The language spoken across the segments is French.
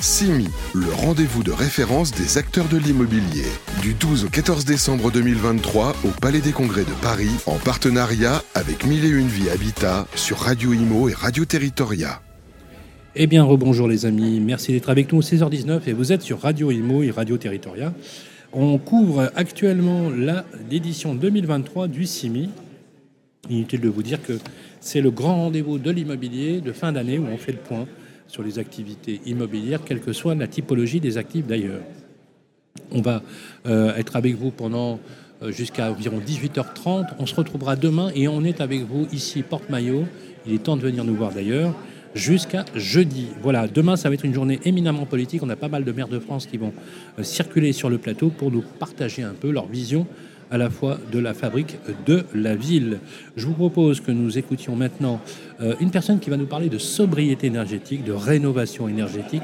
CIMI, le rendez-vous de référence des acteurs de l'immobilier. Du 12 au 14 décembre 2023 au Palais des Congrès de Paris, en partenariat avec Mille et Une Vie Habitat sur Radio Imo et Radio Territoria. Eh bien, rebonjour les amis, merci d'être avec nous, 16h19 et vous êtes sur Radio Imo et Radio Territoria. On couvre actuellement l'édition 2023 du CIMI. Inutile de vous dire que c'est le grand rendez-vous de l'immobilier de fin d'année où on fait le point sur les activités immobilières, quelle que soit la typologie des actifs d'ailleurs. On va euh, être avec vous pendant euh, jusqu'à environ 18h30. On se retrouvera demain et on est avec vous ici, Porte-Maillot. Il est temps de venir nous voir d'ailleurs jusqu'à jeudi. Voilà, demain ça va être une journée éminemment politique. On a pas mal de maires de France qui vont euh, circuler sur le plateau pour nous partager un peu leur vision à la fois de la fabrique de la ville. Je vous propose que nous écoutions maintenant euh, une personne qui va nous parler de sobriété énergétique, de rénovation énergétique.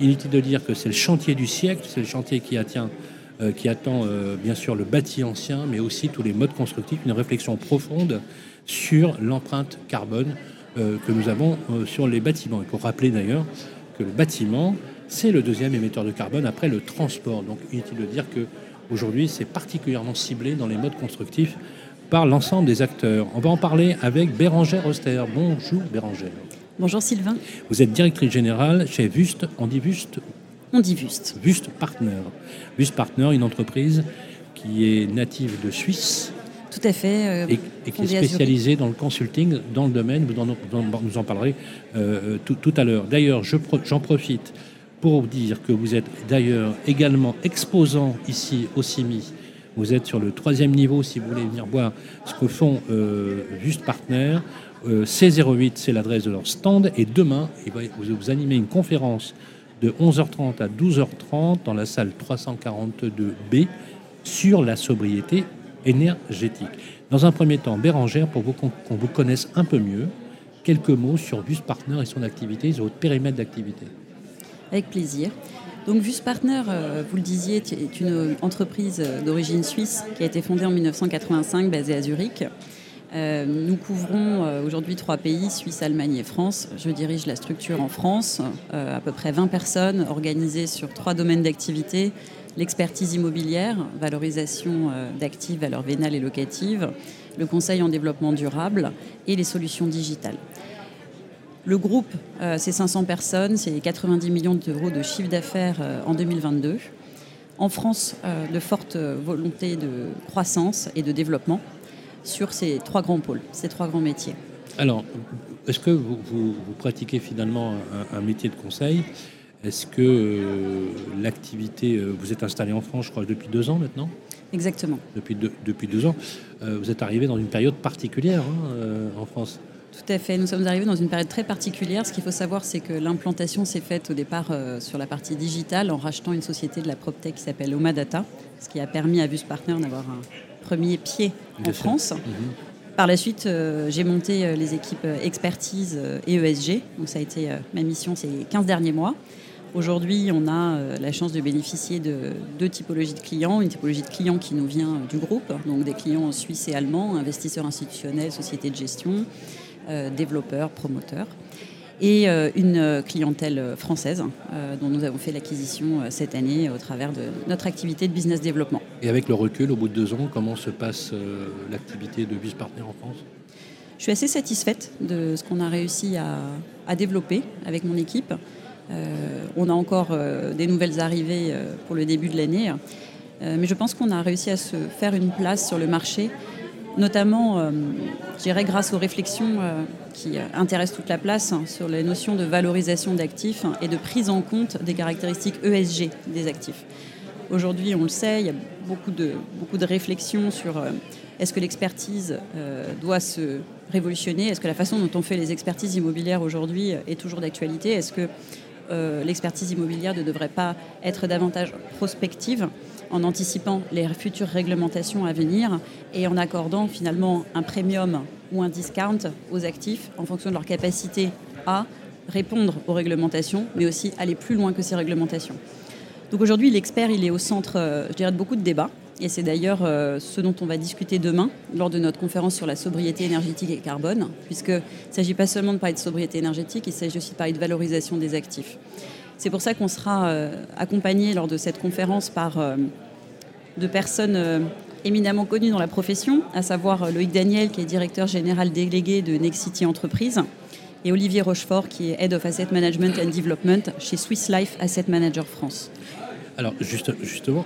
Inutile de dire que c'est le chantier du siècle, c'est le chantier qui, euh, attend euh, bien sûr le bâti ancien, mais aussi tous les modes constructifs, une réflexion profonde sur l'empreinte carbone que nous avons sur les bâtiments. Il faut rappeler d'ailleurs que le bâtiment, c'est le deuxième émetteur de carbone après le transport. Donc inutile de dire que Aujourd'hui, c'est particulièrement ciblé dans les modes constructifs par l'ensemble des acteurs. On va en parler avec Bérangère Auster. Bonjour Bérangère. Bonjour Sylvain. Vous êtes directrice générale chez Vust. On dit Vust On dit Vust. Vust Partner. Vust Partner, une entreprise qui est native de Suisse. Tout à fait. Euh, et, qui est spécialisée dans le consulting, dans le domaine, vous nous en parlerez euh, tout, tout, à l'heure. D'ailleurs, j'en profite pour dire que vous êtes d'ailleurs également exposant ici au CIMI. Vous êtes sur le troisième niveau si vous voulez venir voir ce que font euh, Just Partner. Euh, C08, c'est l'adresse de leur stand. Et demain, vous, animez une conférence de 11h30 à 12h30 dans la salle 342B sur la sobriété énergétique. Dans un premier temps, Bérangère, pour qu'on vous connaisse un peu mieux, quelques mots sur Just Partner et son activité, sur votre périmètre d'activité. Avec plaisir. Donc Vus Partner, euh, vous le disiez, est une entreprise d'origine suisse qui a été fondée en 1985, basée à Zurich. Euh, nous couvrons euh, aujourd'hui trois pays, Suisse, Allemagne et France. Je dirige la structure en France, à peu près 20 personnes organisées sur trois domaines d'activité, l'expertise immobilière, valorisation d'actifs, valeurs vénales et locatives, le conseil en développement durable et les solutions digitales. Le groupe, euh, c'est 500 personnes, c'est 90 millions d'euros de chiffre d'affaires euh, en 2022. En France, euh, de fortes volontés de croissance et de développement sur ces trois grands pôles, ces trois grands métiers. Alors, est-ce que vous, pratiquez finalement un, métier de conseil? Est-ce que l'activité, vous êtes installé en France, je crois, depuis deux ans maintenant? Exactement. Depuis deux, depuis deux ans. vous êtes arrivé dans une période particulière hein, en France tout à fait. Nous sommes arrivés dans une période très particulière. Ce qu'il faut savoir, c'est que l'implantation s'est faite au départ euh, sur la partie digitale en rachetant une société de la PropTech qui s'appelle Omadata, ce qui a permis à Vus Partner d'avoir un premier pied en France. Mhm. Par la suite, euh, j'ai monté euh, les équipes expertise et ESG. Donc ça a été ma mission ces 15 derniers mois. Aujourd'hui, on a la chance de bénéficier de deux typologies de clients. Une typologie de clients qui nous vient du groupe, donc des clients suisses et allemands, investisseurs institutionnels, sociétés de gestion, développeurs, promoteurs et euh, une clientèle française euh, dont nous avons fait l'acquisition cette année au travers de notre activité de business développement. Et avec le recul, au bout de deux ans, comment se passe l'activité de Vice Partner en France? Je suis assez satisfaite de ce qu'on a réussi à, développer avec mon équipe. on a encore des nouvelles arrivées pour le début de l'année, mais je pense qu'on a réussi à se faire une place sur le marché notamment, euh, grâce aux réflexions euh, qui intéressent toute la place hein, sur les notions de valorisation d'actifs et de prise en compte des caractéristiques ESG des actifs. Aujourd'hui, on le sait, il y a beaucoup de, beaucoup réflexions sur euh, est-ce que l'expertise doit se révolutionner? Est-ce que la façon dont on fait les expertises immobilières aujourd'hui est toujours d'actualité? Est-ce que l'expertise immobilière ne devrait pas être davantage prospective? En anticipant les futures réglementations à venir et en accordant finalement un premium ou un discount aux actifs en fonction de leur capacité à répondre aux réglementations, mais aussi aller plus loin que ces réglementations. Donc aujourd'hui, l'expert, il est au centre, euh, je dirais, de beaucoup de débats. Et c'est d'ailleurs ce dont on va discuter demain lors de notre conférence sur la sobriété énergétique et carbone, puisqu'il ne s'agit pas seulement de parler de sobriété énergétique, il s'agit aussi de parler de valorisation des actifs. C'est pour ça qu'on sera accompagné lors de cette conférence par de personnes éminemment connues dans la profession, à savoir Loïc Daniel, qui est directeur général délégué de Nexity Entreprise, et Olivier Rochefort, qui est Head of Asset Management and Development chez Swiss Life Asset Manager France. Alors, juste, justement,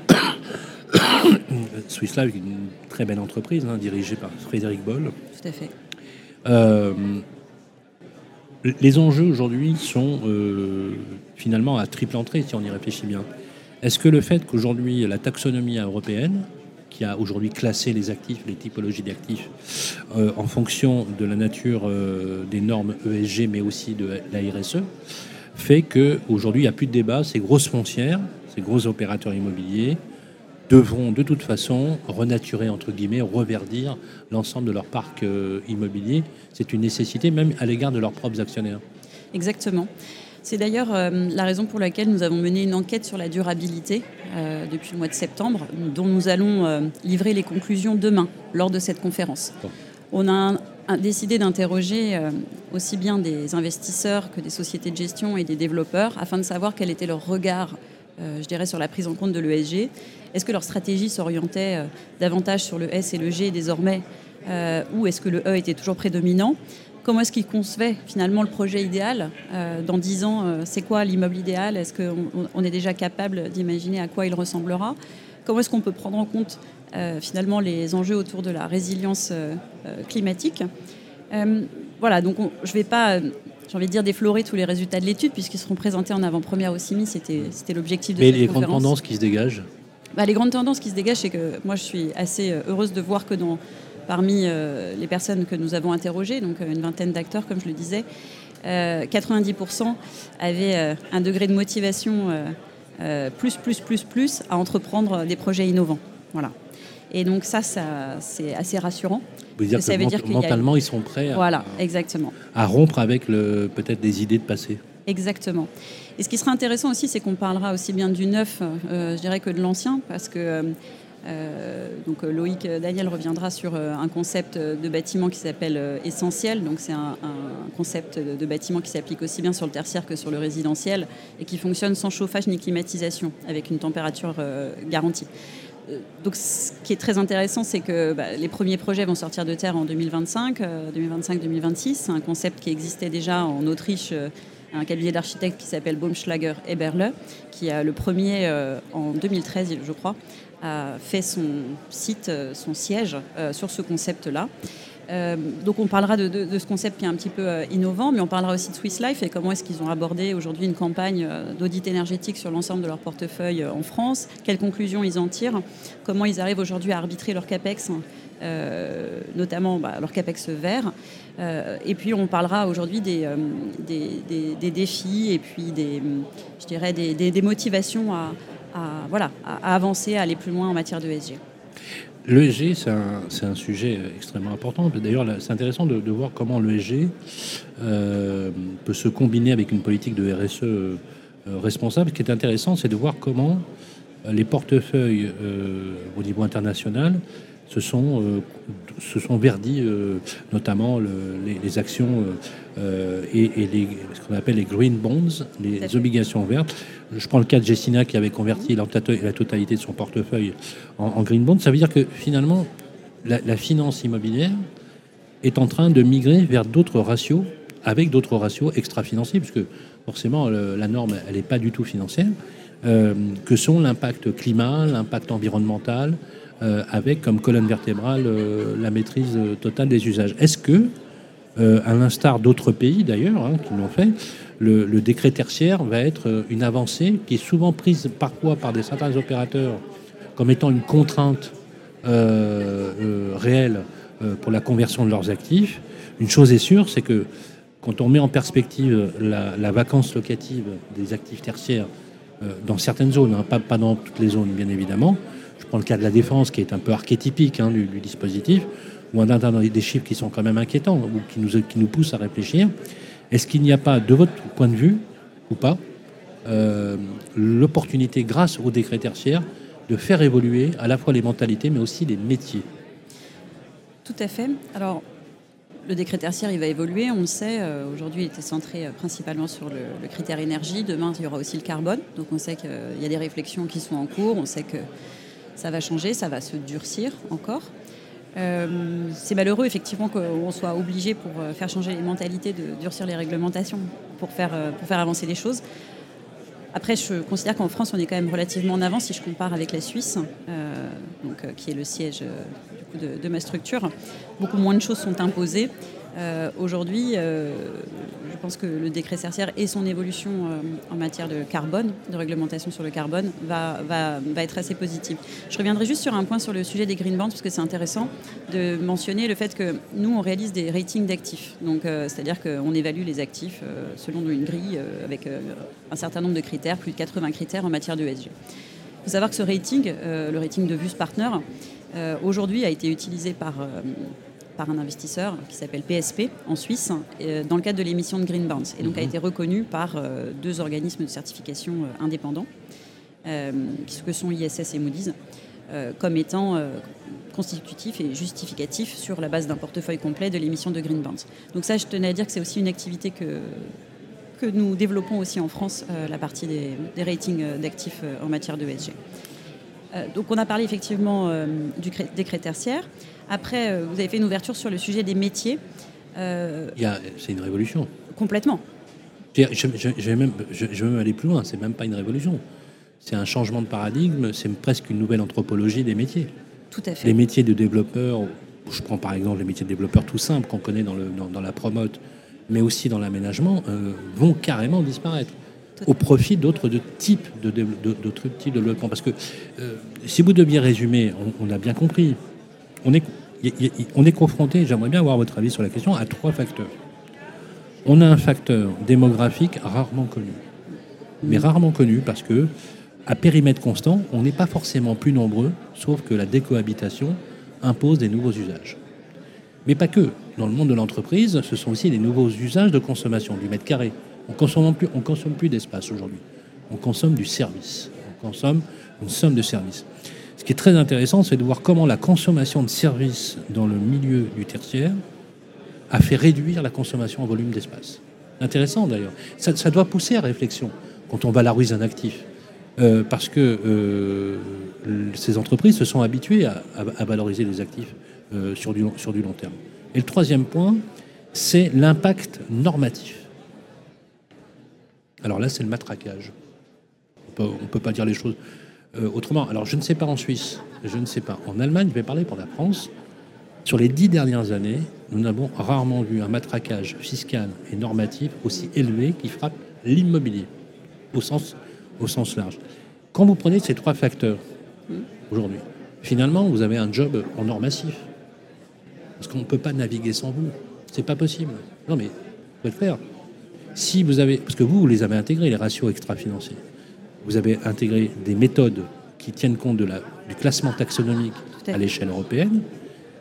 Swiss Life est une très belle entreprise, hein, dirigée par Frédéric Boll. Tout à fait. Euh, les enjeux aujourd'hui sont euh, finalement à triple entrée, si on y réfléchit bien. Est-ce que le fait qu'aujourd'hui la taxonomie européenne qui a aujourd'hui classé les actifs, les typologies d'actifs, euh, en fonction de la nature euh, des normes ESG, mais aussi de la RSE, fait qu'aujourd'hui, il n'y a plus de débat. Ces grosses foncières, ces gros opérateurs immobiliers devront de toute façon renaturer, entre guillemets, reverdir l'ensemble de leur parc euh, immobilier. C'est une nécessité même à l'égard de leurs propres actionnaires. Exactement. C'est d'ailleurs euh, la raison pour laquelle nous avons mené une enquête sur la durabilité euh, depuis le mois de septembre, dont nous allons livrer les conclusions demain lors de cette conférence. On a décidé d'interroger aussi bien des investisseurs que des sociétés de gestion et des développeurs afin de savoir quel était leur regard, je dirais, sur la prise en compte de l'ESG. Est-ce que leur stratégie s'orientait davantage sur le S et le G désormais ou est-ce que le E était toujours prédominant? Comment est-ce qu'il concevait finalement le projet idéal euh, Dans dix ans, euh, c'est quoi l'immeuble idéal? Est-ce qu'on est déjà capable d'imaginer à quoi il ressemblera? Comment est-ce qu'on peut prendre en compte euh, finalement les enjeux autour de la résilience climatique? Voilà, donc je ne vais pas j'ai envie de dire déflorer tous les résultats de l'étude puisqu'ils seront présentés en avant-première au CIMI, c'était l'objectif de Mais les grandes tendances qui se dégagent bah, Les grandes tendances qui se dégagent, c'est que moi je suis assez heureuse de voir que dans parmi euh, les personnes que nous avons interrogées, donc euh, une vingtaine d'acteurs, comme je le disais, 90% euh, avaient un degré de motivation plus, plus, plus, plus à entreprendre des projets innovants. Voilà. Et donc ça, ça c'est assez rassurant. Vous dire ça veut dire que mentalement, ils sont prêts à, voilà, exactement. à rompre avec peut-être des idées de passé? Exactement. Et ce qui sera intéressant aussi, c'est qu'on parlera aussi bien du neuf, je dirais, que de l'ancien, parce que euh, donc euh, Loïc Daniel reviendra sur euh, un concept de bâtiment qui s'appelle essentiel. Donc c'est un, concept de bâtiment qui s'applique aussi bien sur le tertiaire que sur le résidentiel et qui fonctionne sans chauffage ni climatisation, avec une température garantie. Donc, ce qui est très intéressant, c'est que bah, les premiers projets vont sortir de terre en 2025, 2025-2026. C'est un concept qui existait déjà en Autriche, un cabinet d'architectes qui s'appelle Baumschlager Eberle, qui a le premier en 2013, je crois, a fait son site, euh, son siège euh, sur ce concept-là. Euh, donc on parlera de, ce concept qui est un petit peu innovant, mais on parlera aussi de Swiss Life et comment est-ce qu'ils ont abordé aujourd'hui une campagne d'audit énergétique sur l'ensemble de leur portefeuille en France, quelles conclusions ils en tirent, comment ils arrivent aujourd'hui à arbitrer leur CAPEX, notamment bah, leur CAPEX vert? Et puis on parlera aujourd'hui des, des, défis et puis des, je dirais des motivations à, voilà, à, avancer, à aller plus loin en matière de ESG. L'ESG, c'est un, sujet extrêmement important. D'ailleurs, c'est intéressant de, voir comment l'ESG euh, peut se combiner avec une politique de RSE euh, responsable. Ce qui est intéressant, c'est de voir comment les portefeuilles euh, au niveau international se sont, euh, se sont verdis, euh, notamment les, actions euh, et, les, ce qu'on appelle les green bonds, les obligations vertes. Je prends le cas de Jessina qui avait converti la, totalité de son portefeuille en, green bonds. Ça veut dire que finalement, la, finance immobilière est en train de migrer vers d'autres ratios, avec d'autres ratios extra-financiers, puisque forcément la norme, elle n'est pas du tout financière, que sont l'impact climat, l'impact environnemental, avec comme colonne vertébrale euh, la maîtrise euh, totale des usages. Est-ce que, à l'instar d'autres pays d'ailleurs hein, qui l'ont fait, le, décret tertiaire va être une avancée qui est souvent prise parfois par des certains opérateurs comme étant une contrainte réelle pour la conversion de leurs actifs? Une chose est sûre, c'est que quand on met en perspective la, vacance locative des actifs tertiaires dans certaines zones, hein, pas, dans toutes les zones bien évidemment, dans le cas de la défense, qui est un peu archétypique hein, du, dispositif, où on a des chiffres qui sont quand même inquiétants, ou qui nous, qui nous poussent à réfléchir. Est-ce qu'il n'y a pas, de votre point de vue, ou pas, euh, l'opportunité, grâce au décret tertiaire, de faire évoluer à la fois les mentalités, mais aussi les métiers? Tout à fait. Alors, le décret tertiaire, il va évoluer, on le sait. Euh, aujourd'hui, il était centré euh, principalement sur le, critère énergie. Demain, il y aura aussi le carbone. Donc, on sait qu'il y a des réflexions qui sont en cours. On sait que ça va changer, ça va se durcir encore. Euh, c'est malheureux, effectivement, qu'on soit obligé, pour faire changer les mentalités, de durcir les réglementations pour faire, pour faire avancer les choses. Après, je considère qu'en France, on est quand même relativement en avance si je compare avec la Suisse, donc, qui est le siège de, ma structure. Beaucoup moins de choses sont imposées. Euh, aujourd'hui, euh, je pense que le décret certière et son évolution euh, en matière de carbone, de réglementation sur le carbone, va, être assez positive. Je reviendrai juste sur un point sur le sujet des green bonds, parce que c'est intéressant de mentionner le fait que nous, on réalise des ratings d'actifs. C'est-à-dire qu'on évalue les actifs selon une grille avec un certain nombre de critères, plus de 80 critères en matière de Il faut savoir que ce rating, le rating de VUS Partner, aujourd'hui a été utilisé par, par un investisseur qui s'appelle PSP en Suisse euh, dans le cadre de l'émission de Green Bonds et donc a mhm. été reconnu par deux organismes de certification indépendants que sont ISS et Moody's comme étant constitutifs et justificatifs sur la base d'un portefeuille complet de l'émission de Green Bonds. Donc ça, je tenais à dire que c'est aussi une activité que, que nous développons aussi en France, la partie des, des ratings d'actifs en matière de SG. Euh, donc on a parlé effectivement euh, du décret tertiaire. Après, euh, vous avez fait une ouverture sur le sujet des métiers. C'est une révolution. Complètement. Je, vais même, je, même aller plus loin, c'est même pas une révolution. C'est un changement de paradigme, c'est presque une nouvelle anthropologie des métiers. Tout à fait. Les métiers de développeurs, je prends par exemple les métiers de développeurs tout simples qu'on connaît dans, le, dans, la promote, mais aussi dans l'aménagement, vont carrément disparaître au profit d'autres types de, d'autres types de développement. Parce que euh, si vous deviez résumer, on, a bien compris, on est, on est confronté, j'aimerais bien avoir votre avis sur la question, à trois facteurs. On a un facteur démographique rarement connu, mais rarement connu parce que à périmètre constant, on n'est pas forcément plus nombreux, sauf que la décohabitation impose des nouveaux usages. Mais pas que. Dans le monde de l'entreprise, ce sont aussi des nouveaux usages de consommation du mètre carré, on consomme plus, on consomme plus d'espace aujourd'hui. On consomme du service. On consomme une somme de services. Ce qui est très intéressant, c'est de voir comment la consommation de services dans le milieu du tertiaire a fait réduire la consommation en volume d'espace. Intéressant d'ailleurs. Ça, doit pousser à réflexion quand on valorise un actif. Euh, parce que euh, ces entreprises se sont habituées à, valoriser les actifs euh, sur, du, sur du long terme. Et le troisième point, c'est l'impact normatif. Alors là, c'est le matraquage. On ne peut pas dire les choses euh, autrement. Alors je ne sais pas en Suisse, je ne sais pas. En Allemagne, je vais parler pour la France. Sur les dix dernières années, nous n'avons rarement vu un matraquage fiscal et normatif aussi élevé qui frappe l'immobilier, au sens, large. Quand vous prenez ces trois facteurs, aujourd'hui, finalement, vous avez un job en or massif. Parce qu'on ne peut pas naviguer sans vous. C'est pas possible. Non, mais vous pouvez le faire. Si vous avez, parce que vous, vous les avez intégrés, les ratios extra-financiers, vous avez intégré des méthodes qui tiennent compte de la, du classement taxonomique à, l'échelle européenne,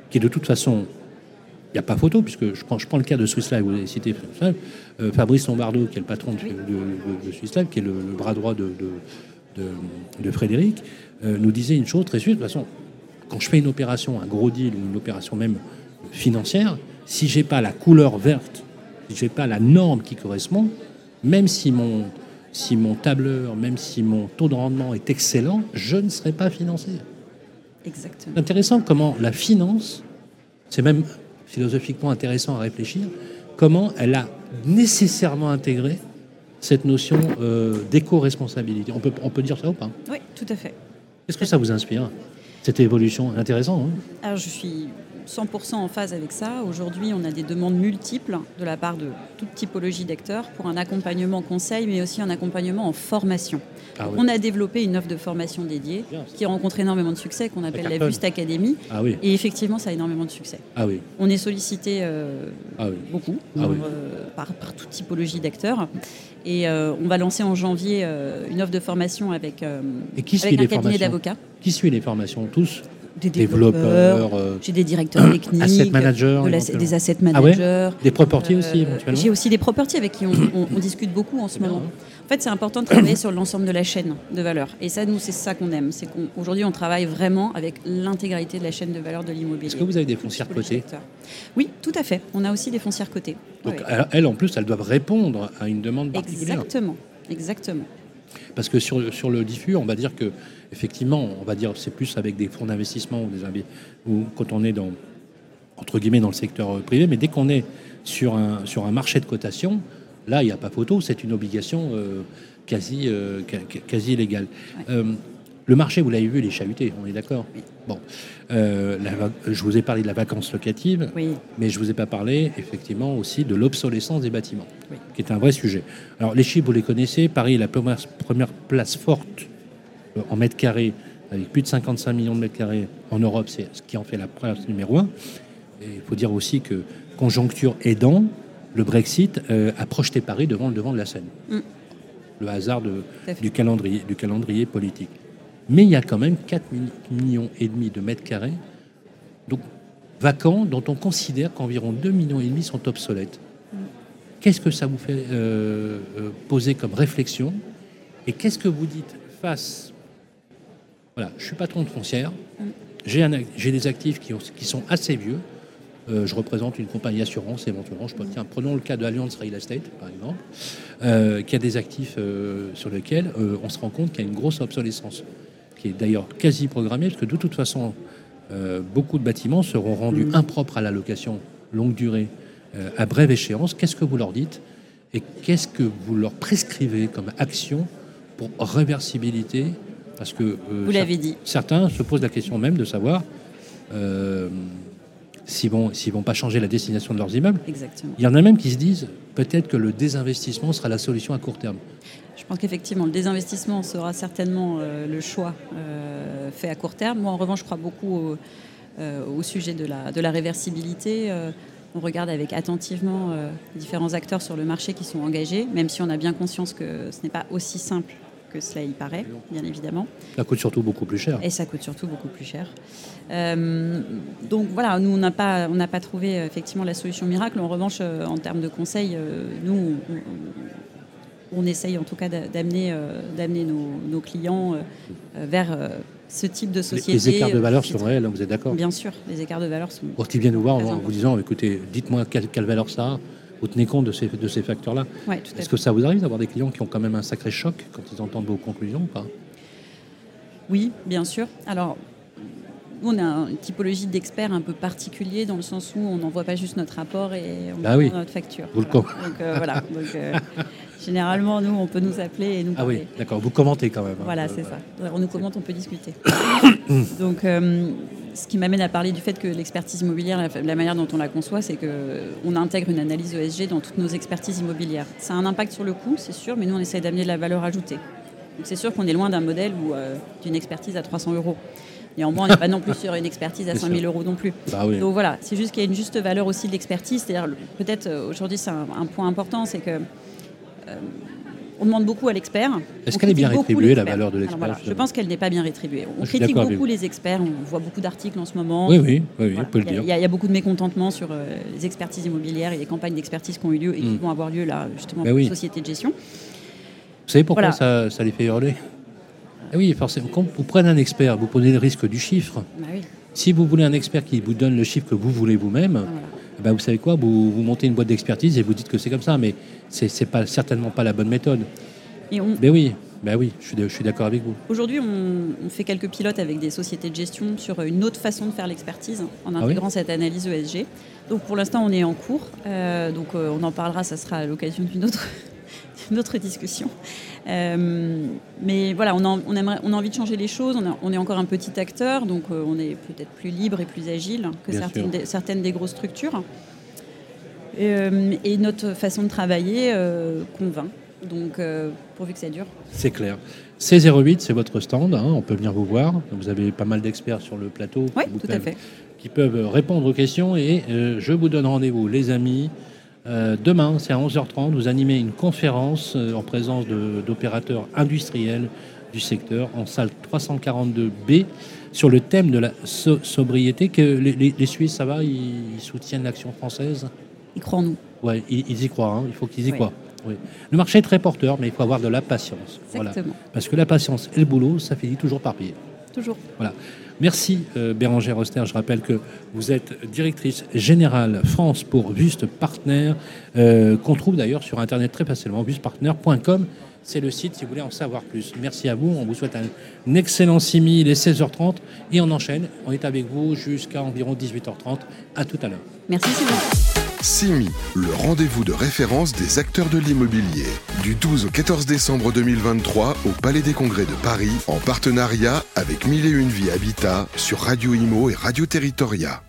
qui de toute façon, il n'y a pas photo, puisque je prends, je prends le cas de Swiss Life, vous avez cité euh, Fabrice Lombardo, qui est le patron de, de, Swiss Life, qui est le, bras droit de, de Frédéric, euh, nous disait une chose très suite. De toute façon, quand je fais une opération, un gros deal ou une opération même financière, si j'ai pas la couleur verte si je n'ai pas la norme qui correspond, même si mon, si mon tableur, même si mon taux de rendement est excellent, je ne serai pas financé. Exactement. Intéressant comment la finance, c'est même philosophiquement intéressant à réfléchir, comment elle a nécessairement intégré cette notion euh, d'éco-responsabilité. On peut, on peut dire ça ou pas? Oui, tout à fait. Qu'est-ce que ça vous inspire, cette évolution Intéressant, hein? Alors, je suis 100% en phase avec ça. Aujourd'hui, on a des demandes multiples de la part de toute typologie d'acteurs pour un accompagnement conseil, mais aussi un accompagnement en formation. Ah on a développé une offre de formation dédiée qui rencontre énormément de succès, qu'on appelle la Buste Academy. Ah Et effectivement, ça a énormément de succès. Ah oui. On est sollicité euh, beaucoup euh, par, toute typologie d'acteurs. Et euh, on va lancer en janvier une offre de formation avec, Et qui avec un cabinet d'avocats. Qui suit les formations? Tous? Des développeurs, développeurs, euh, j'ai des directeurs techniques, asset managers, de la- éventuellement. des asset Ah ouais managers. des properties aussi, Euh, éventuellement. J'ai aussi des properties avec qui on, on- on discute beaucoup en ce moment. En fait, c'est important de travailler sur l'ensemble de la chaîne de valeur. Et ça, nous, c'est ça qu'on aime. C'est qu'aujourd'hui, on travaille vraiment avec l'intégralité de la chaîne de valeur de l'immobilier. Est-ce que vous avez des foncières cotées. Oui, tout à fait. On a aussi des foncières cotées. Donc, Ouais. elles, en plus, elles doivent répondre à une demande particulière. Exactement. Exactement. Parce que sur, sur le diffus, on va dire que, effectivement, on va dire c'est plus avec des fonds d'investissement ou, des ou quand on est dans, entre guillemets, dans le secteur euh, privé, mais dès qu'on est sur un, sur un marché de cotation, là, il n'y a pas photo, c'est une obligation euh, quasi, euh, quasi légale. Euh, le marché, vous l'avez vu, il est chahuté, on est d'accord Bon. Euh, la je vous ai parlé de la vacance locative. Oui. Mais je ne vous ai pas parlé, effectivement, aussi de l'obsolescence des bâtiments, Oui. qui est un vrai sujet. Alors, les chiffres, vous les connaissez. Paris est la première, place forte euh, en mètres carrés, avec plus de 55 millions de mètres carrés en Europe, c'est ce qui en fait la place numéro un. Et il faut dire aussi que, conjoncture aidant, le Brexit euh, a projeté Paris devant le devant de la scène. Mm. Le hasard de, calendrier, du calendrier politique. Mais il y a quand même 4 millions et demi de mètres carrés donc, vacants dont on considère qu'environ 2 millions et demi sont obsolètes. Qu'est-ce que ça vous fait euh, euh, poser comme réflexion? Et qu'est-ce que vous dites face Voilà, je suis patron de foncière, j'ai des actifs qui, ont- qui sont assez vieux. Euh, je représente une compagnie d'assurance éventuellement. Je peux, tiens, prenons le cas de Allianz Real Estate, par exemple, qui a des actifs sur lesquels on se rend compte qu'il y a une grosse obsolescence, qui est d'ailleurs quasi programmée, parce que de toute façon, euh, beaucoup de bâtiments seront rendus impropres à la location longue durée euh, à brève échéance. Qu'est-ce que vous leur dites et qu'est-ce que vous leur prescrivez comme action pour réversibilité? Parce que euh, Vous l'avez dit. certains se posent la question même de savoir s'ils vont, vont pas changer la destination de leurs immeubles. Exactement. Il y en a même qui se disent peut-être que le désinvestissement sera la solution à court terme. Je pense qu'effectivement, le désinvestissement sera certainement euh, le choix euh, fait à court terme. Moi, en revanche, je crois beaucoup au, euh, au sujet de la, de la réversibilité. On regarde avec attentivement différents acteurs sur le marché qui sont engagés, même si on a bien conscience que ce n'est pas aussi simple que cela y paraît, bien évidemment. Ça coûte surtout beaucoup plus cher. Et ça coûte surtout beaucoup plus cher. Euh, donc voilà, nous, on n'a pas, on n'a pas trouvé effectivement la solution miracle. En revanche, en termes de conseils, nous, on, essaye en tout cas d'amener, euh, d'amener nos, nos clients euh, euh, vers ce type de société. les écarts de valeur sont réels, hein, vous êtes d'accord? Bien sûr, les écarts de valeur sont. Quand ils viennent nous voir en vous disant écoutez, dites-moi quelle, quelle valeur ça a, vous tenez compte de ces, de ces facteurs-là? Ouais, Est-ce que ça vous arrive d'avoir des clients qui ont quand même un sacré choc quand ils entendent vos conclusions ou pas? Oui, bien sûr. Alors, nous, on a une typologie d'experts un peu particulier dans le sens où on n'envoie pas juste notre rapport et on Ah oui. notre facture. Vous le Voilà. com- Donc euh, voilà. Donc, euh, généralement, nous, on peut nous appeler et nous Ah parler. oui, d'accord, vous commentez quand même. hein. Voilà, Euh, c'est ça. On nous commente, on peut discuter. Donc, euh, ce qui m'amène à parler du fait que l'expertise immobilière, la, manière dont on la conçoit, c'est qu'on intègre une analyse ESG dans toutes nos expertises immobilières. Ça a un impact sur le coût, c'est sûr, mais nous, on essaie d'amener de la valeur ajoutée. Donc, c'est sûr qu'on est loin d'un modèle ou euh, d'une expertise à 300 euros. Néanmoins, on n'est pas non plus sur une expertise à Bien 100 sûr. 000 euros non plus. Bah oui. Donc voilà, c'est juste qu'il y a une juste valeur aussi de l'expertise. C'est-à-dire, peut-être euh, aujourd'hui, c'est un, un point important, c'est que euh, on demande beaucoup à l'expert. Est-ce on qu'elle est bien rétribuée, la valeur de l'expert, voilà, Je pense qu'elle n'est pas bien rétribuée. On Je suis critique beaucoup les experts, on voit beaucoup d'articles en ce moment. Oui, oui, oui, oui, Voilà. on peut le dire. Il y, a- il y a beaucoup de mécontentement sur euh, les expertises immobilières et les campagnes d'expertise qui ont eu lieu et qui Mm. vont avoir lieu là, justement, Ben pour oui. les sociétés de gestion. Vous savez pourquoi Voilà. ça, ça les fait hurler? Ah Oui, forcément. Quand vous prenez un expert, vous prenez le risque du chiffre. Oui, Si vous voulez un expert qui vous donne le chiffre que vous voulez vous-même, ben vous savez quoi vous, vous montez une boîte d'expertise et vous dites que c'est comme ça, mais c'est c'est pas certainement pas la bonne méthode. Et on, Ben oui, ben oui, je suis, je suis d'accord avec vous. Aujourd'hui, on, fait quelques pilotes avec des sociétés de gestion sur une autre façon de faire l'expertise en Ah oui intégrant cette analyse ESG. Donc pour l'instant, on est en cours. Euh, donc euh, on en parlera, ça sera à l'occasion d'une autre, d'une autre discussion. Euh, mais voilà, on a, on, aimerait- on a envie de changer les choses. On, a- on est encore un petit acteur, donc euh, on est peut-être plus libre et plus agile que certaines des, certaines des grosses structures. Euh, et notre façon de travailler euh, convainc. Donc euh, pourvu que ça dure. C'est clair. C08, c'est votre stand, hein, on peut venir vous voir. Vous avez pas mal d'experts sur le plateau Oui, qui, à peuvent, fait. qui peuvent répondre aux questions et je vous donne rendez-vous, les amis, Euh, demain, c'est à 11h30, vous animez une conférence euh, en présence d'opérateurs industriels du secteur en salle 342B sur le thème de la sobriété. Que les, Suisses, ça va, ils, soutiennent l'action française? Ils croient en nous. Oui, ils, y croient, hein, il faut qu'ils y croient. Le marché est très porteur, mais il faut avoir de la patience. Exactement. Parce que la patience et le boulot, ça finit toujours par payer. Toujours. Voilà. Merci euh, Bérangère Oster. Je rappelle que vous êtes directrice générale France pour Buste Partner, euh, qu'on trouve d'ailleurs sur Internet très facilement, bustepartner.com. C'est le site si vous voulez en savoir plus. Merci à vous. On vous souhaite un, excellent 6000 et 16h30 et on enchaîne. On est avec vous jusqu'à environ 18h30. À tout à l'heure. Merci Sylvain. CIMI, le rendez-vous de référence des acteurs de l'immobilier. Du 12 au 14 décembre 2023 au Palais des Congrès de Paris, en partenariat avec Mille et Une Vie Habitat sur Radio Imo et Radio Territoria.